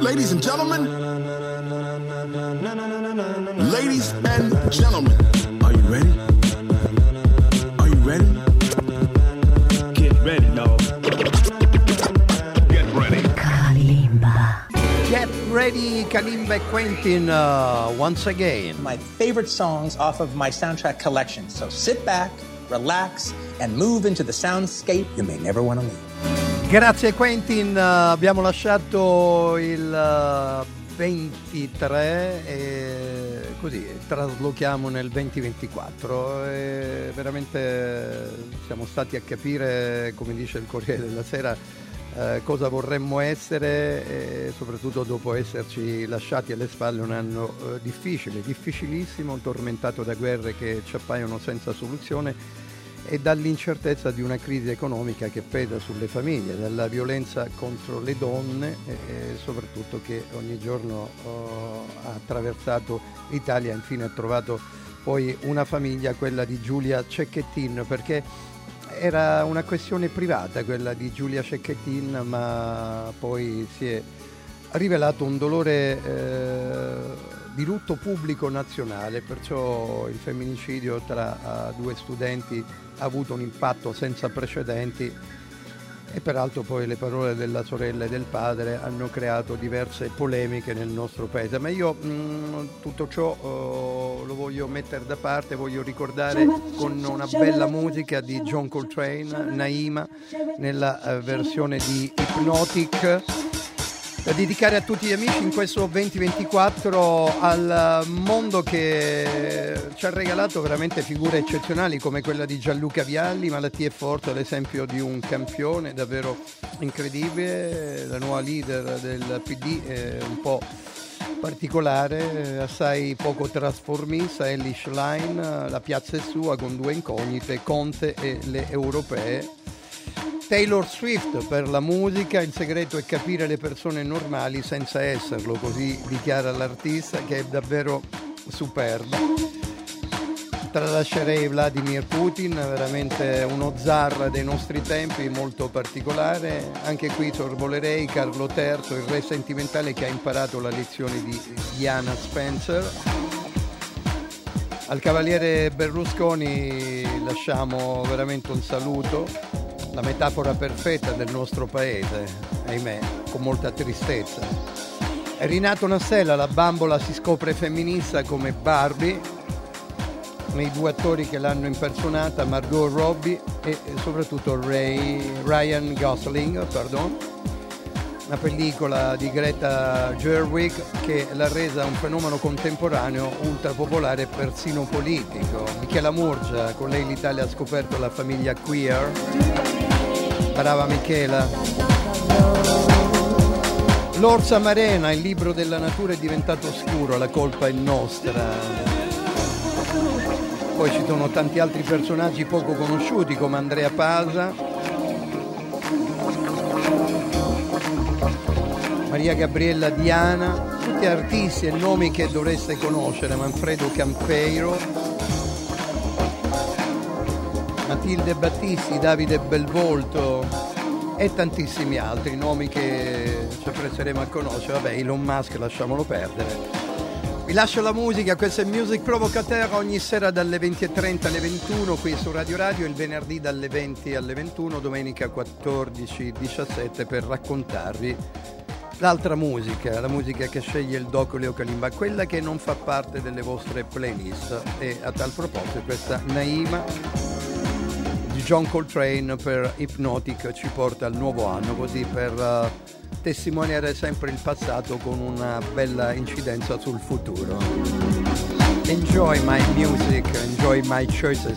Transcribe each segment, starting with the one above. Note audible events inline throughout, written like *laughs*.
Ladies and gentlemen, ladies and gentlemen, are you ready? Are you ready? Get ready, y'all. Get ready. Kalimba. Get ready, Kalimba Quentin, uh, once again. my favorite songs off of my soundtrack collection. So sit back, relax, and move into the soundscape you may never want to leave. Grazie Quentin, uh, abbiamo lasciato il uh, 23 e così traslochiamo nel 2024 e veramente siamo stati a capire, come dice il Corriere della Sera, eh, cosa vorremmo essere e soprattutto dopo esserci lasciati alle spalle un anno eh, difficile, difficilissimo, tormentato da guerre che ci appaiono senza soluzione e dall'incertezza di una crisi economica che pesa sulle famiglie, dalla violenza contro le donne e, soprattutto che ogni giorno oh, ha attraversato l'Italia infine ha trovato poi una famiglia, quella di Giulia Cecchettin, perché era una questione privata quella di Giulia Cecchettin, ma poi si è rivelato un dolore eh, di lutto pubblico nazionale, perciò il femminicidio tra uh, due studenti ha avuto un impatto senza precedenti e peraltro poi le parole della sorella e del padre hanno creato diverse polemiche nel nostro paese. Ma io mh, tutto ciò uh, lo voglio mettere da parte, voglio ricordare con una bella musica di John Coltrane, Naima, nella uh, versione di Hypnotic da dedicare a tutti gli amici in questo 2024 al mondo che ci ha regalato veramente figure eccezionali come quella di Gianluca Vialli, Malattie Forte, l'esempio di un campione davvero incredibile, la nuova leader del PD è un po' particolare, assai poco trasformista, Ellie Schlein, la piazza è sua con due incognite, Conte e le europee. Taylor Swift per la musica, il segreto è capire le persone normali senza esserlo, così dichiara l'artista che è davvero superba. Tralascerei Vladimir Putin, veramente uno zar dei nostri tempi, molto particolare. Anche qui sorvolerei Carlo III, il re sentimentale che ha imparato la lezione di Diana Spencer. Al cavaliere Berlusconi lasciamo veramente un saluto la metafora perfetta del nostro paese, ahimè, con molta tristezza. È rinato una stella, la bambola si scopre femminista come Barbie, nei due attori che l'hanno impersonata, Margot Robbie e soprattutto Ray, Ryan Gosling, pardon. Una pellicola di Greta Gerwig che l'ha resa un fenomeno contemporaneo ultra popolare e persino politico. Michela Murgia, con lei l'Italia ha scoperto la famiglia queer. Brava Michela. L'orsa marena, il libro della natura è diventato scuro, la colpa è nostra. Poi ci sono tanti altri personaggi poco conosciuti come Andrea Pasa, Maria Gabriella Diana, tutti artisti e nomi che dovreste conoscere, Manfredo Campeiro, Matilde Battisti, Davide Belvolto e tantissimi altri nomi che ci apprezzeremo a conoscere. Vabbè, Elon Musk lasciamolo perdere. Vi lascio la musica, questo è Music Provocateur ogni sera dalle 20.30 alle 21 qui su Radio Radio, il venerdì dalle 20 alle 21, domenica 14-17 per raccontarvi l'altra musica, la musica che sceglie il Doc Leo Kalimba, quella che non fa parte delle vostre playlist. E a tal proposito questa Naima di John Coltrane per Hypnotic ci porta al nuovo anno, così per uh, testimoniare sempre il passato con una bella incidenza sul futuro. Enjoy my music, enjoy my choices.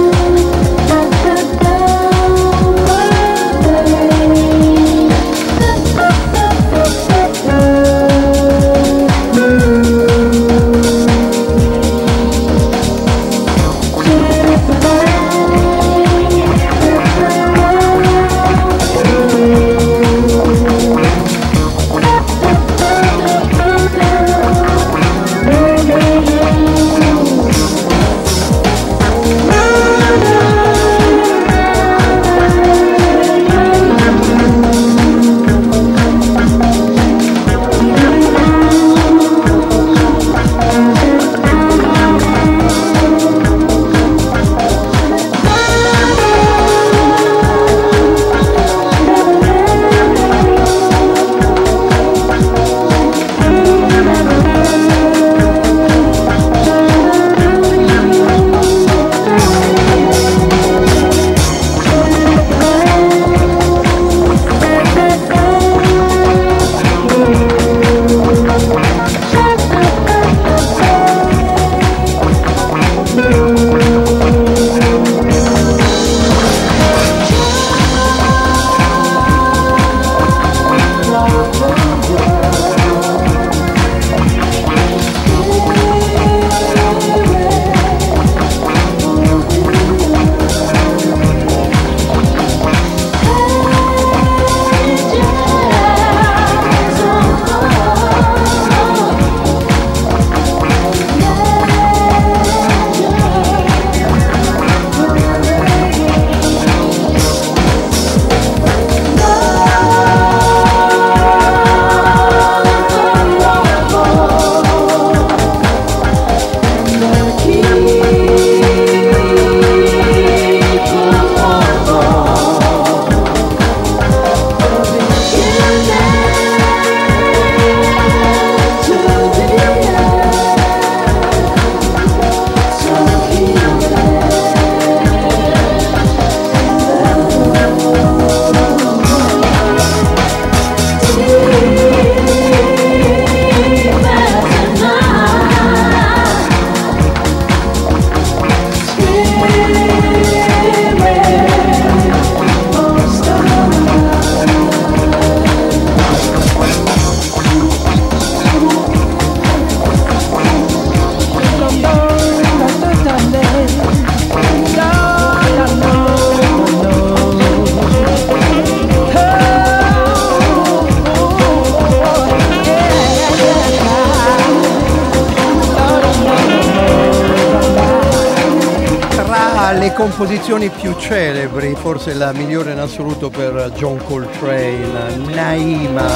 Composizioni più celebri, forse la migliore in assoluto per John Coltrane, Naima,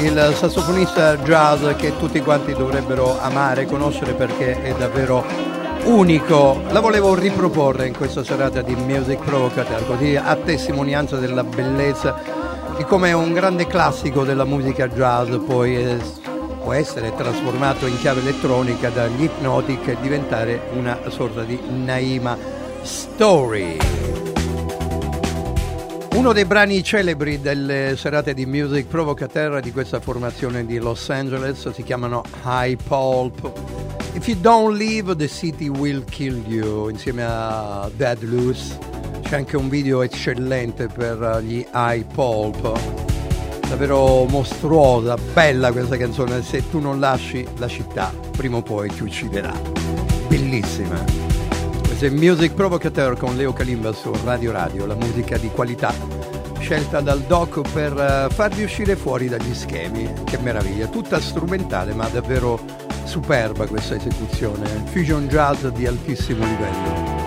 il sassofonista jazz che tutti quanti dovrebbero amare conoscere perché è davvero unico. La volevo riproporre in questa serata di Music Provocateur, così a testimonianza della bellezza di come un grande classico della musica jazz poi è, può essere trasformato in chiave elettronica dagli Hypnotic e diventare una sorta di Naima Story. Uno dei brani celebri delle serate di Music Provocateur di questa formazione di Los Angeles si chiamano High Pulp. If you don't leave, the city will kill you, insieme a Dead Loose. C'è anche un video eccellente per gli High Pulp. Davvero mostruosa, bella questa canzone. Se tu non lasci la città, prima o poi ti ucciderà. Bellissima. È Music Provocateur con Leo Kalimba su Radio Radio, la musica di qualità scelta dal doc per uh, farvi uscire fuori dagli schemi. Che meraviglia, tutta strumentale ma davvero superba questa esecuzione. Fusion jazz di altissimo livello.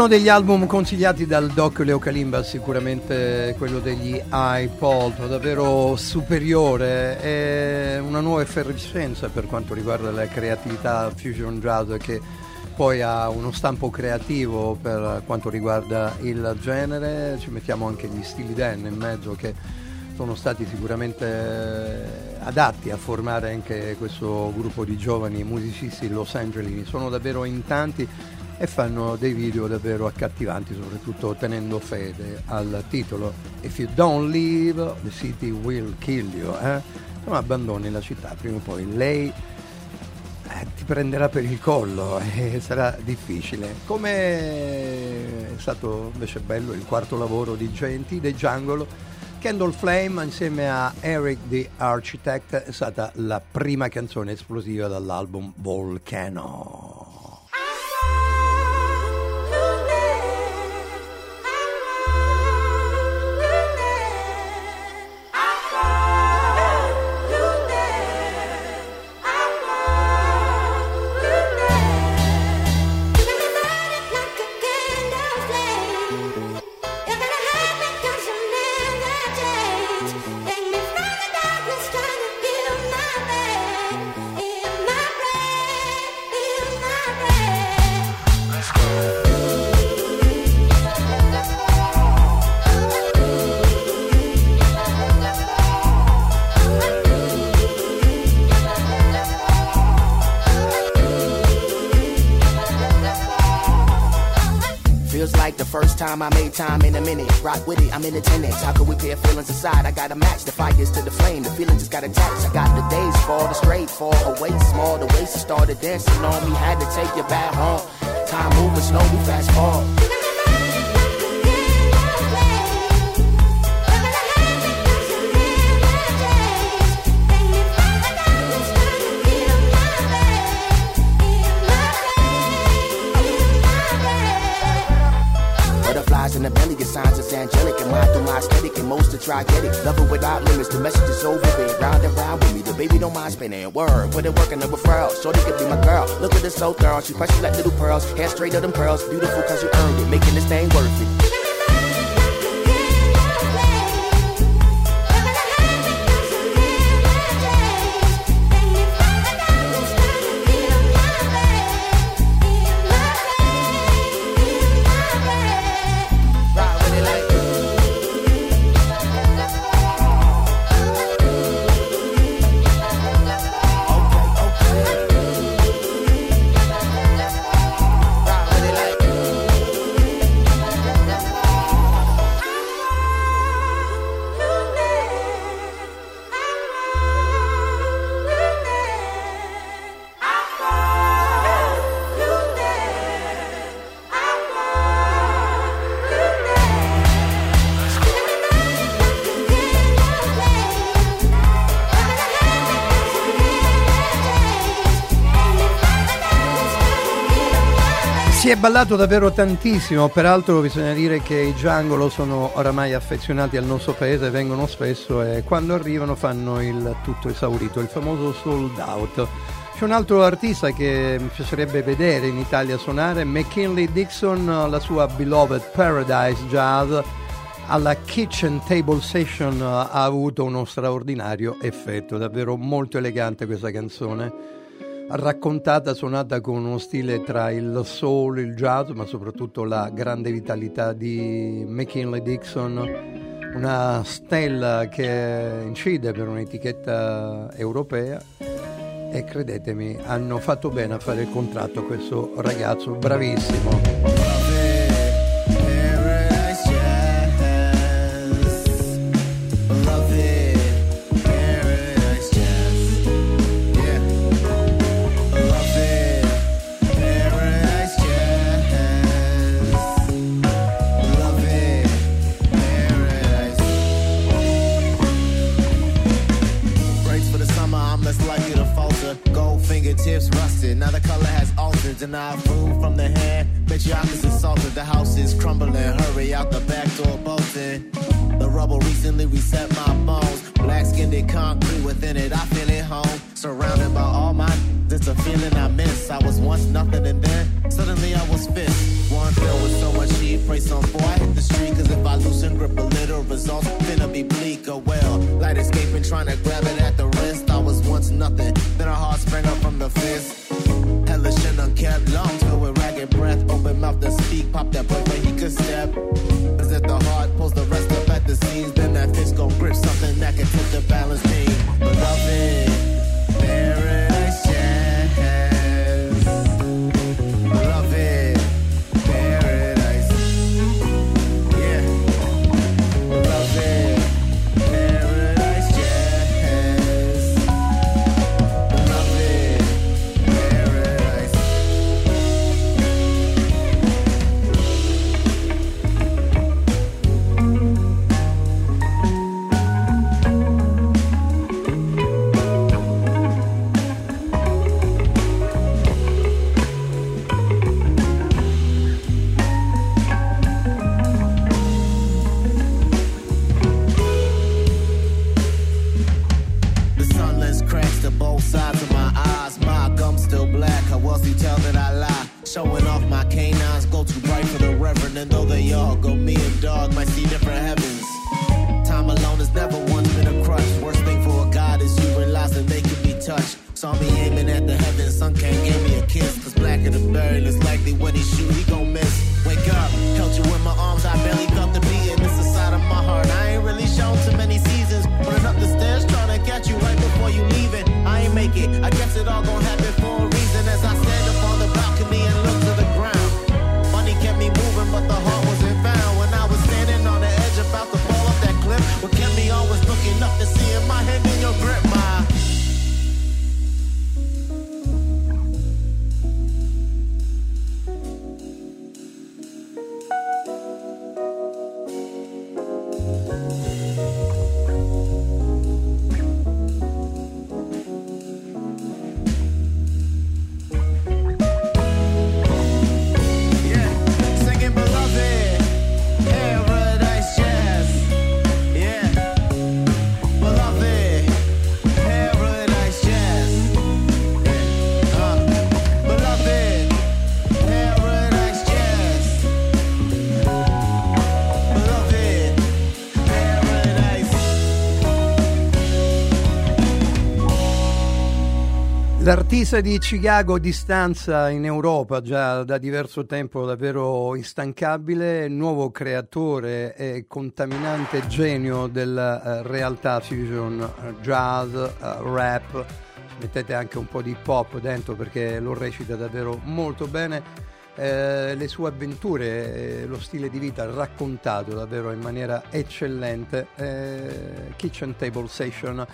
Uno degli album consigliati dal doc Leo Kalimba sicuramente quello degli iPod, davvero superiore, è una nuova effervescenza per quanto riguarda la creatività fusion jazz che poi ha uno stampo creativo per quanto riguarda il genere, ci mettiamo anche gli stili Dan in mezzo che sono stati sicuramente adatti a formare anche questo gruppo di giovani musicisti Los Angeles, sono davvero in tanti e fanno dei video davvero accattivanti, soprattutto tenendo fede al titolo If you don't leave, the city will kill you. Eh? Non abbandoni la città, prima o poi lei eh, ti prenderà per il collo *laughs* e sarà difficile. Come è stato invece bello il quarto lavoro di Genti, dei Jungle, Candle Flame insieme a Eric the Architect è stata la prima canzone esplosiva dall'album Volcano. Time, I made time in a minute. Rock with it, I'm in attendance. How could we pair feelings aside? I gotta match the fires to the flame. The feeling just got attached. I got the days fall, the straight fall away small. The waist started dancing on me. Had to take you back home. Time moving slow, we fast forward. Try get it. Love it without limits, the message is over it. Round and round with me, the baby don't mind spinning. Word, put it working up a referral. Shorty could be my girl. Look at this so thorough, she precious like little pearls. Hair straight of them pearls, beautiful cause you earned it. Making this thing worth it. Ballato davvero tantissimo, peraltro bisogna dire che i Giangolo sono oramai affezionati al nostro paese, vengono spesso e quando arrivano fanno il tutto esaurito, il famoso sold out. C'è un altro artista che mi piacerebbe vedere in Italia suonare, McKinley Dixon, la sua beloved Paradise Jazz alla Kitchen Table Session ha avuto uno straordinario effetto, davvero molto elegante questa canzone raccontata, suonata con uno stile tra il soul, il jazz, ma soprattutto la grande vitalità di McKinley Dixon, una stella che incide per un'etichetta europea e credetemi hanno fatto bene a fare il contratto questo ragazzo bravissimo. And I food from the hand. Bet you opposite salted, the house is crumbling. Hurry out the back door, bolting. The rubble recently reset my bones. Black skinned concrete within it, I feel at home. Surrounded by all my it's a feeling I miss. I was once nothing and then suddenly I was fit. One filled with so much heat, pray some boy I hit the street, cause if I loosen grip a little, results finna be bleak. Oh well, light escaping, trying to grab it at the wrist. I was once nothing, then a heart sprang up from the fist. Unkept lungs filled with ragged breath. Open mouth to speak, pop that boy where he could step. And though they all go, me and dog might see different heavens. Time alone has never once been a crutch. Worst thing for a god is you realize that they can be touched. Saw me aiming at the heavens, sun can't give me a kiss. Cause blacker the berry, less likely when he shoot, he gon' miss. Wake up, held you in my arms, I barely felt the beat. And it's the side of my heart. I ain't really shown too many seasons. Running up the stairs, trying to catch you right before you leaving. I ain't make it, I guess it all gon' happen L'artista di Chicago di stanza in Europa già da diverso tempo davvero instancabile, nuovo creatore e contaminante genio della eh, realtà fusion, eh, jazz, eh, rap, mettete anche un po' di hip hop dentro perché lo recita davvero molto bene. Eh, le sue avventure, lo stile di vita raccontato davvero in maniera eccellente. Eh, Kitchen Table Session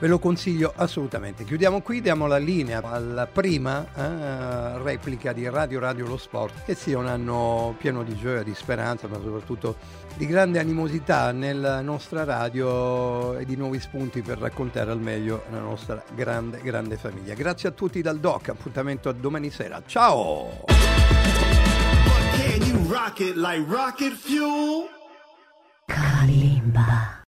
Ve lo consiglio assolutamente. Chiudiamo qui, diamo la linea alla prima eh, replica di Radio Radio Lo Sport, che sia un anno pieno di gioia, di speranza, ma soprattutto di grande animosità nella nostra radio e di nuovi spunti per raccontare al meglio la nostra grande, grande famiglia. Grazie a tutti dal Doc, appuntamento a domani sera. Ciao! Can you rock it like rocket fuel? Kalimba.